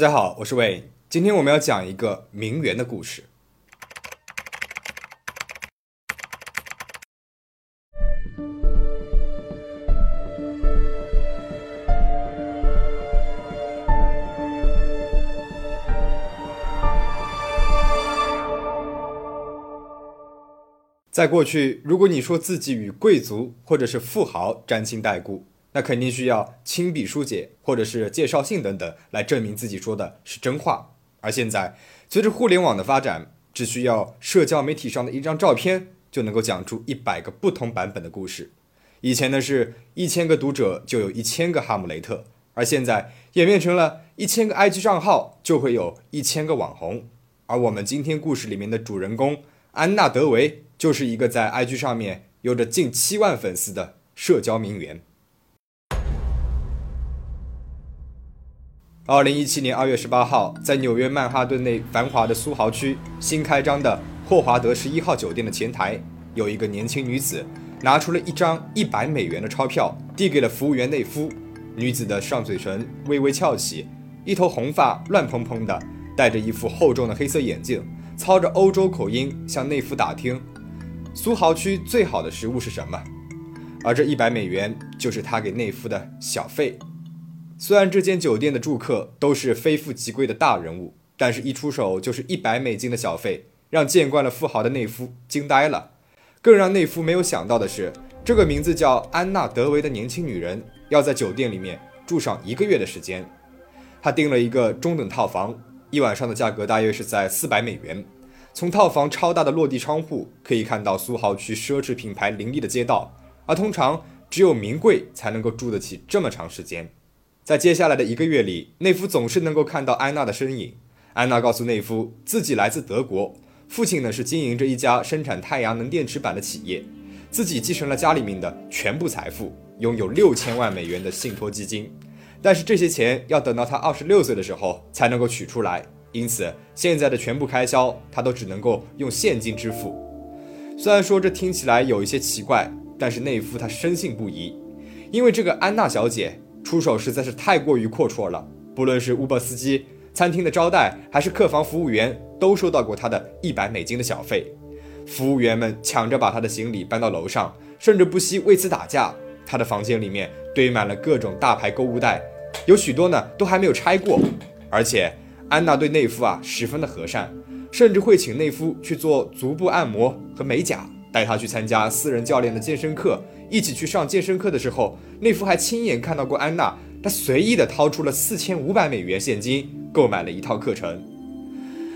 大家好，我是魏。今天我们要讲一个名媛的故事。在过去，如果你说自己与贵族或者是富豪沾亲带故，那肯定需要亲笔书简或者是介绍信等等来证明自己说的是真话。而现在，随着互联网的发展，只需要社交媒体上的一张照片就能够讲出一百个不同版本的故事。以前呢是一千个读者就有一千个哈姆雷特，而现在演变成了一千个 IG 账号就会有一千个网红。而我们今天故事里面的主人公安娜德维就是一个在 IG 上面有着近七万粉丝的社交名媛。二零一七年二月十八号，在纽约曼哈顿内繁华的苏豪区新开张的霍华德十一号酒店的前台，有一个年轻女子拿出了一张一百美元的钞票，递给了服务员内夫。女子的上嘴唇微微翘起，一头红发乱蓬蓬的，戴着一副厚重的黑色眼镜，操着欧洲口音向内夫打听：苏豪区最好的食物是什么？而这一百美元就是他给内夫的小费。虽然这间酒店的住客都是非富即贵的大人物，但是一出手就是一百美金的小费，让见惯了富豪的内夫惊呆了。更让内夫没有想到的是，这个名字叫安娜·德维的年轻女人要在酒店里面住上一个月的时间。她订了一个中等套房，一晚上的价格大约是在四百美元。从套房超大的落地窗户可以看到苏豪区奢侈品牌林立的街道，而通常只有名贵才能够住得起这么长时间。在接下来的一个月里，内夫总是能够看到安娜的身影。安娜告诉内夫，自己来自德国，父亲呢是经营着一家生产太阳能电池板的企业，自己继承了家里面的全部财富，拥有六千万美元的信托基金。但是这些钱要等到他二十六岁的时候才能够取出来，因此现在的全部开销他都只能够用现金支付。虽然说这听起来有一些奇怪，但是内夫他深信不疑，因为这个安娜小姐。出手实在是太过于阔绰了，不论是 Uber 司机、餐厅的招待，还是客房服务员，都收到过他的一百美金的小费。服务员们抢着把他的行李搬到楼上，甚至不惜为此打架。他的房间里面堆满了各种大牌购物袋，有许多呢都还没有拆过。而且安娜对内夫啊十分的和善，甚至会请内夫去做足部按摩和美甲，带他去参加私人教练的健身课。一起去上健身课的时候，内夫还亲眼看到过安娜，她随意的掏出了四千五百美元现金，购买了一套课程。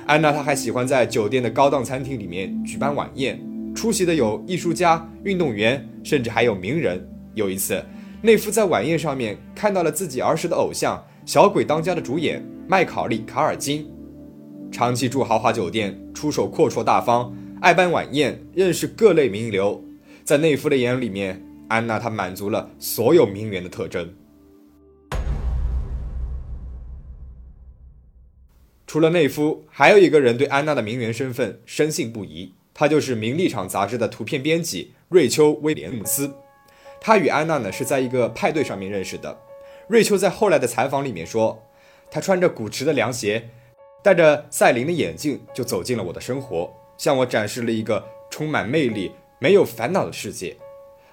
安娜她还喜欢在酒店的高档餐厅里面举办晚宴，出席的有艺术家、运动员，甚至还有名人。有一次，内夫在晚宴上面看到了自己儿时的偶像《小鬼当家》的主演麦考利·卡尔金。长期住豪华酒店，出手阔绰大方，爱办晚宴，认识各类名流。在内夫的眼里面，安娜她满足了所有名媛的特征。除了内夫，还有一个人对安娜的名媛身份深信不疑，他就是《名利场》杂志的图片编辑瑞秋·威廉姆斯。他与安娜呢是在一个派对上面认识的。瑞秋在后来的采访里面说，他穿着古驰的凉鞋，戴着赛琳的眼镜，就走进了我的生活，向我展示了一个充满魅力。没有烦恼的世界，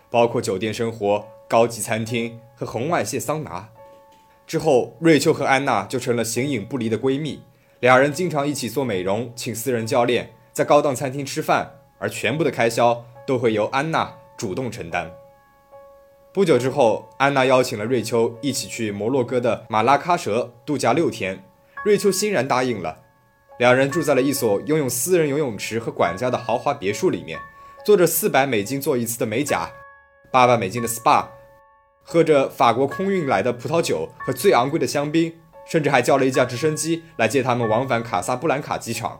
包括酒店生活、高级餐厅和红外线桑拿。之后，瑞秋和安娜就成了形影不离的闺蜜，两人经常一起做美容，请私人教练，在高档餐厅吃饭，而全部的开销都会由安娜主动承担。不久之后，安娜邀请了瑞秋一起去摩洛哥的马拉喀什度假六天，瑞秋欣然答应了。两人住在了一所拥有私人游泳池和管家的豪华别墅里面。做着四百美金做一次的美甲，八百美金的 SPA，喝着法国空运来的葡萄酒和最昂贵的香槟，甚至还叫了一架直升机来接他们往返卡萨布兰卡机场。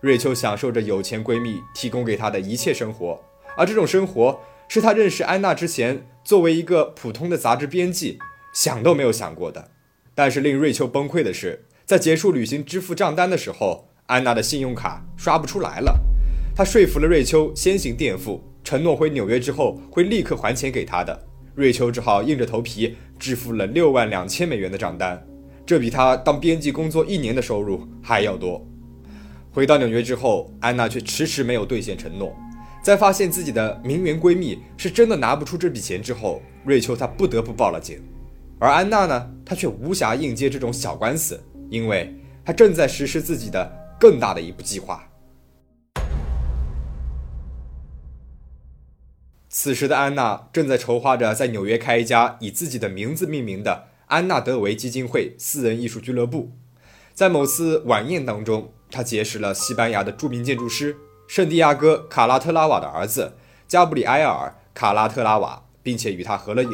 瑞秋享受着有钱闺蜜提供给她的一切生活，而这种生活是她认识安娜之前作为一个普通的杂志编辑想都没有想过的。但是令瑞秋崩溃的是，在结束旅行支付账单的时候，安娜的信用卡刷不出来了。他说服了瑞秋先行垫付，承诺回纽约之后会立刻还钱给他的。瑞秋只好硬着头皮支付了六万两千美元的账单。这比他当编辑工作一年的收入还要多。回到纽约之后，安娜却迟迟没有兑现承诺。在发现自己的名媛闺蜜是真的拿不出这笔钱之后，瑞秋她不得不报了警。而安娜呢，她却无暇应接这种小官司，因为她正在实施自己的更大的一步计划。此时的安娜正在筹划着在纽约开一家以自己的名字命名的安娜德维基金会私人艺术俱乐部。在某次晚宴当中，她结识了西班牙的著名建筑师圣地亚哥·卡拉特拉瓦的儿子加布里埃尔·卡拉特拉瓦，并且与他合了影。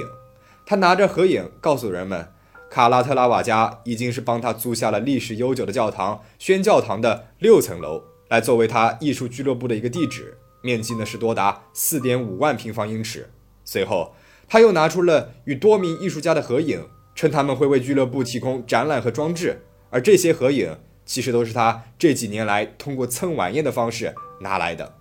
他拿着合影告诉人们，卡拉特拉瓦家已经是帮他租下了历史悠久的教堂宣教堂的六层楼，来作为他艺术俱乐部的一个地址。面积呢是多达四点五万平方英尺。随后，他又拿出了与多名艺术家的合影，称他们会为俱乐部提供展览和装置。而这些合影其实都是他这几年来通过蹭晚宴的方式拿来的。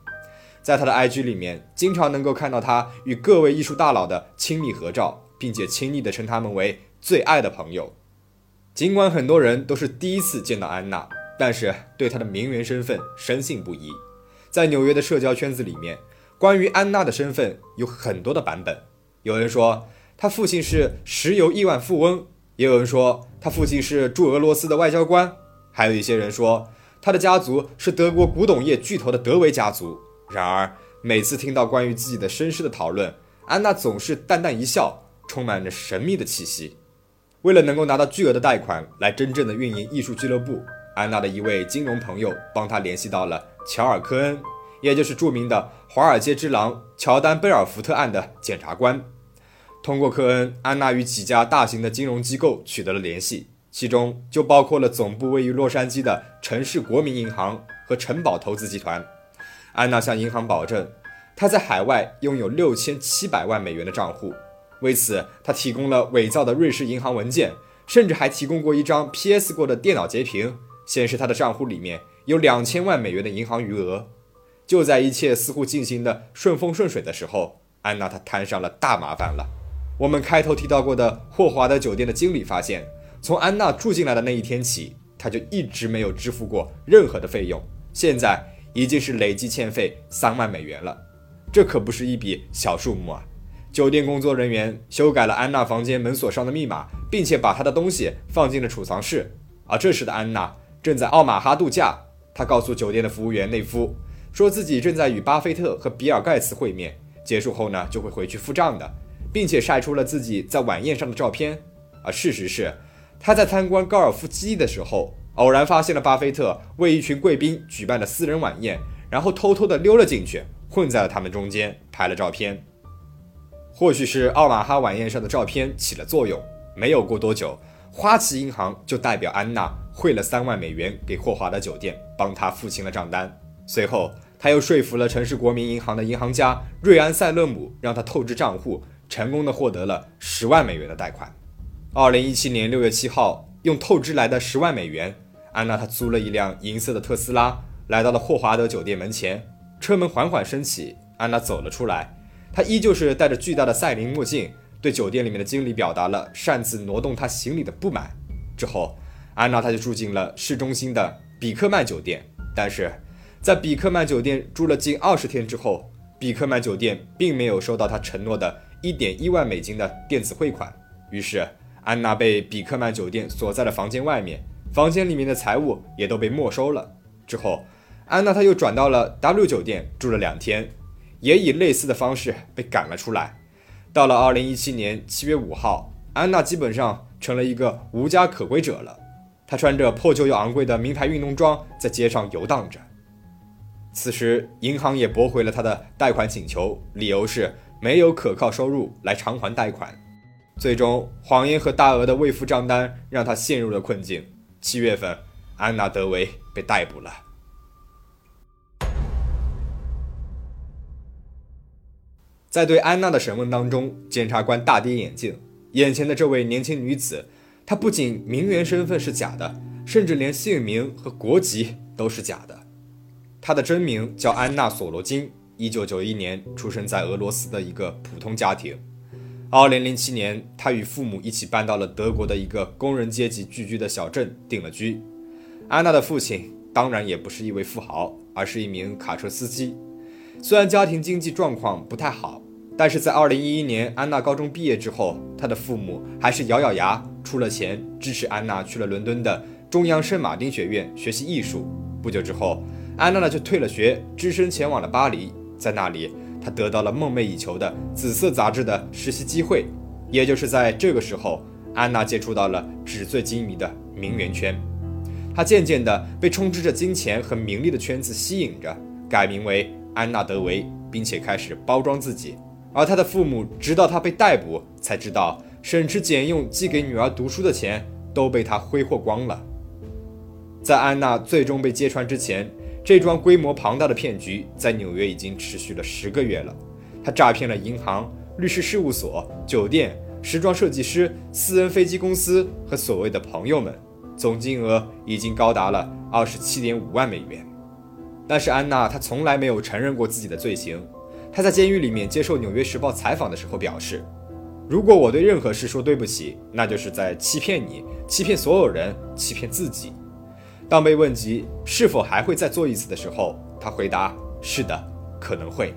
在他的 IG 里面，经常能够看到他与各位艺术大佬的亲密合照，并且亲昵地称他们为最爱的朋友。尽管很多人都是第一次见到安娜，但是对她的名媛身份深信不疑。在纽约的社交圈子里面，关于安娜的身份有很多的版本。有人说她父亲是石油亿万富翁，也有人说她父亲是驻俄罗斯的外交官，还有一些人说她的家族是德国古董业巨头的德维家族。然而，每次听到关于自己的身世的讨论，安娜总是淡淡一笑，充满着神秘的气息。为了能够拿到巨额的贷款来真正的运营艺术俱乐部，安娜的一位金融朋友帮她联系到了。乔尔·科恩，也就是著名的华尔街之狼乔丹·贝尔福特案的检察官。通过科恩，安娜与几家大型的金融机构取得了联系，其中就包括了总部位于洛杉矶的城市国民银行和城堡投资集团。安娜向银行保证，她在海外拥有六千七百万美元的账户。为此，她提供了伪造的瑞士银行文件，甚至还提供过一张 PS 过的电脑截屏，显示她的账户里面。有两千万美元的银行余额，就在一切似乎进行的顺风顺水的时候，安娜她摊上了大麻烦了。我们开头提到过的霍华德酒店的经理发现，从安娜住进来的那一天起，他就一直没有支付过任何的费用，现在已经是累计欠费三万美元了。这可不是一笔小数目啊！酒店工作人员修改了安娜房间门锁上的密码，并且把她的东西放进了储藏室，而这时的安娜正在奥马哈度假。他告诉酒店的服务员内夫，说自己正在与巴菲特和比尔盖茨会面，结束后呢就会回去付账的，并且晒出了自己在晚宴上的照片。而事实是，他在参观高尔夫基地的时候，偶然发现了巴菲特为一群贵宾举办的私人晚宴，然后偷偷的溜了进去，混在了他们中间拍了照片。或许是奥马哈晚宴上的照片起了作用，没有过多久。花旗银行就代表安娜汇了三万美元给霍华德酒店，帮他付清了账单。随后，他又说服了城市国民银行的银行家瑞安·塞勒姆，让他透支账户，成功的获得了十万美元的贷款。二零一七年六月七号，用透支来的十万美元，安娜她租了一辆银色的特斯拉，来到了霍华德酒店门前。车门缓缓升起，安娜走了出来，她依旧是戴着巨大的赛琳墨镜。对酒店里面的经理表达了擅自挪动他行李的不满之后，安娜她就住进了市中心的比克曼酒店。但是在比克曼酒店住了近二十天之后，比克曼酒店并没有收到他承诺的一点一万美金的电子汇款。于是安娜被比克曼酒店锁在了房间外面，房间里面的财物也都被没收了。之后，安娜她又转到了 W 酒店住了两天，也以类似的方式被赶了出来。到了二零一七年七月五号，安娜基本上成了一个无家可归者了。他穿着破旧又昂贵的名牌运动装，在街上游荡着。此时，银行也驳回了他的贷款请求，理由是没有可靠收入来偿还贷款。最终，谎言和大额的未付账单让他陷入了困境。七月份，安娜德维被逮捕了。在对安娜的审问当中，检察官大跌眼镜，眼前的这位年轻女子，她不仅名媛身份是假的，甚至连姓名和国籍都是假的。她的真名叫安娜·索罗金，一九九一年出生在俄罗斯的一个普通家庭。二零零七年，他与父母一起搬到了德国的一个工人阶级聚居的小镇定了居。安娜的父亲当然也不是一位富豪，而是一名卡车司机。虽然家庭经济状况不太好，但是在二零一一年安娜高中毕业之后，她的父母还是咬咬牙出了钱支持安娜去了伦敦的中央圣马丁学院学习艺术。不久之后，安娜呢就退了学，只身前往了巴黎，在那里。她得到了梦寐以求的《紫色》杂志的实习机会，也就是在这个时候，安娜接触到了纸醉金迷的名媛圈。她渐渐地被充斥着金钱和名利的圈子吸引着，改名为安娜·德维，并且开始包装自己。而她的父母直到她被逮捕，才知道省吃俭用寄给女儿读书的钱都被她挥霍光了。在安娜最终被揭穿之前。这桩规模庞大的骗局在纽约已经持续了十个月了。他诈骗了银行、律师事务所、酒店、时装设计师、私人飞机公司和所谓的朋友们，总金额已经高达了二十七点五万美元。但是安娜她从来没有承认过自己的罪行。她在监狱里面接受《纽约时报》采访的时候表示：“如果我对任何事说对不起，那就是在欺骗你，欺骗所有人，欺骗自己。”当被问及是否还会再做一次的时候，他回答：“是的，可能会。”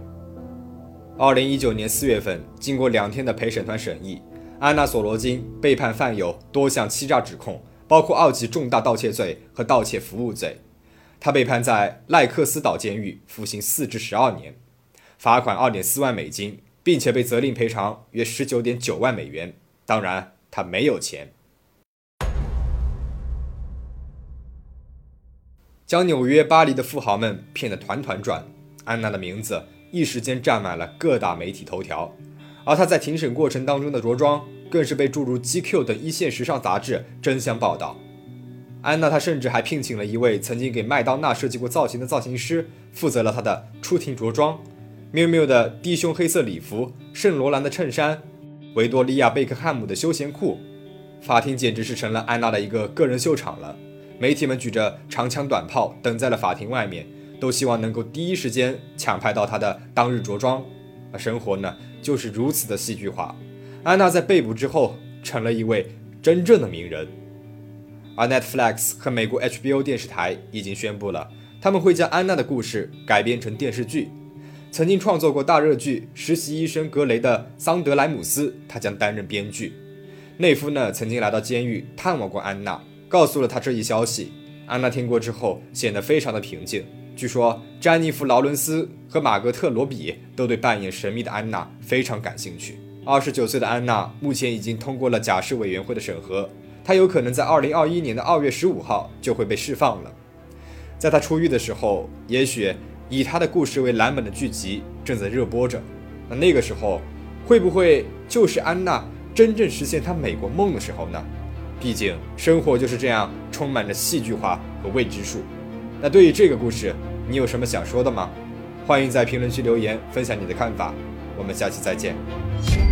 二零一九年四月份，经过两天的陪审团审议，安娜·索罗金被判犯有多项欺诈指控，包括二级重大盗窃罪和盗窃服务罪。他被判在赖克斯岛监狱服刑四至十二年，罚款二点四万美金，并且被责令赔偿约十九点九万美元。当然，他没有钱。将纽约、巴黎的富豪们骗得团团转，安娜的名字一时间占满了各大媒体头条，而她在庭审过程当中的着装更是被诸如 GQ 等一线时尚杂志争相报道。安娜她甚至还聘请了一位曾经给麦当娜设计过造型的造型师，负责了她的出庭着装。缪缪的低胸黑色礼服，圣罗兰的衬衫，维多利亚贝克汉姆的休闲裤，法庭简直是成了安娜的一个个人秀场了。媒体们举着长枪短炮等在了法庭外面，都希望能够第一时间抢拍到她的当日着装。而生活呢，就是如此的戏剧化。安娜在被捕之后，成了一位真正的名人。而 Netflix 和美国 HBO 电视台已经宣布了，他们会将安娜的故事改编成电视剧。曾经创作过大热剧《实习医生格雷》的桑德莱姆斯，他将担任编剧。内夫呢，曾经来到监狱探望过安娜。告诉了他这一消息，安娜听过之后显得非常的平静。据说詹妮弗·劳伦斯和马格特·罗比都对扮演神秘的安娜非常感兴趣。二十九岁的安娜目前已经通过了假释委员会的审核，她有可能在二零二一年的二月十五号就会被释放了。在她出狱的时候，也许以他的故事为蓝本的剧集正在热播着。那那个时候，会不会就是安娜真正实现她美国梦的时候呢？毕竟，生活就是这样，充满着戏剧化和未知数。那对于这个故事，你有什么想说的吗？欢迎在评论区留言，分享你的看法。我们下期再见。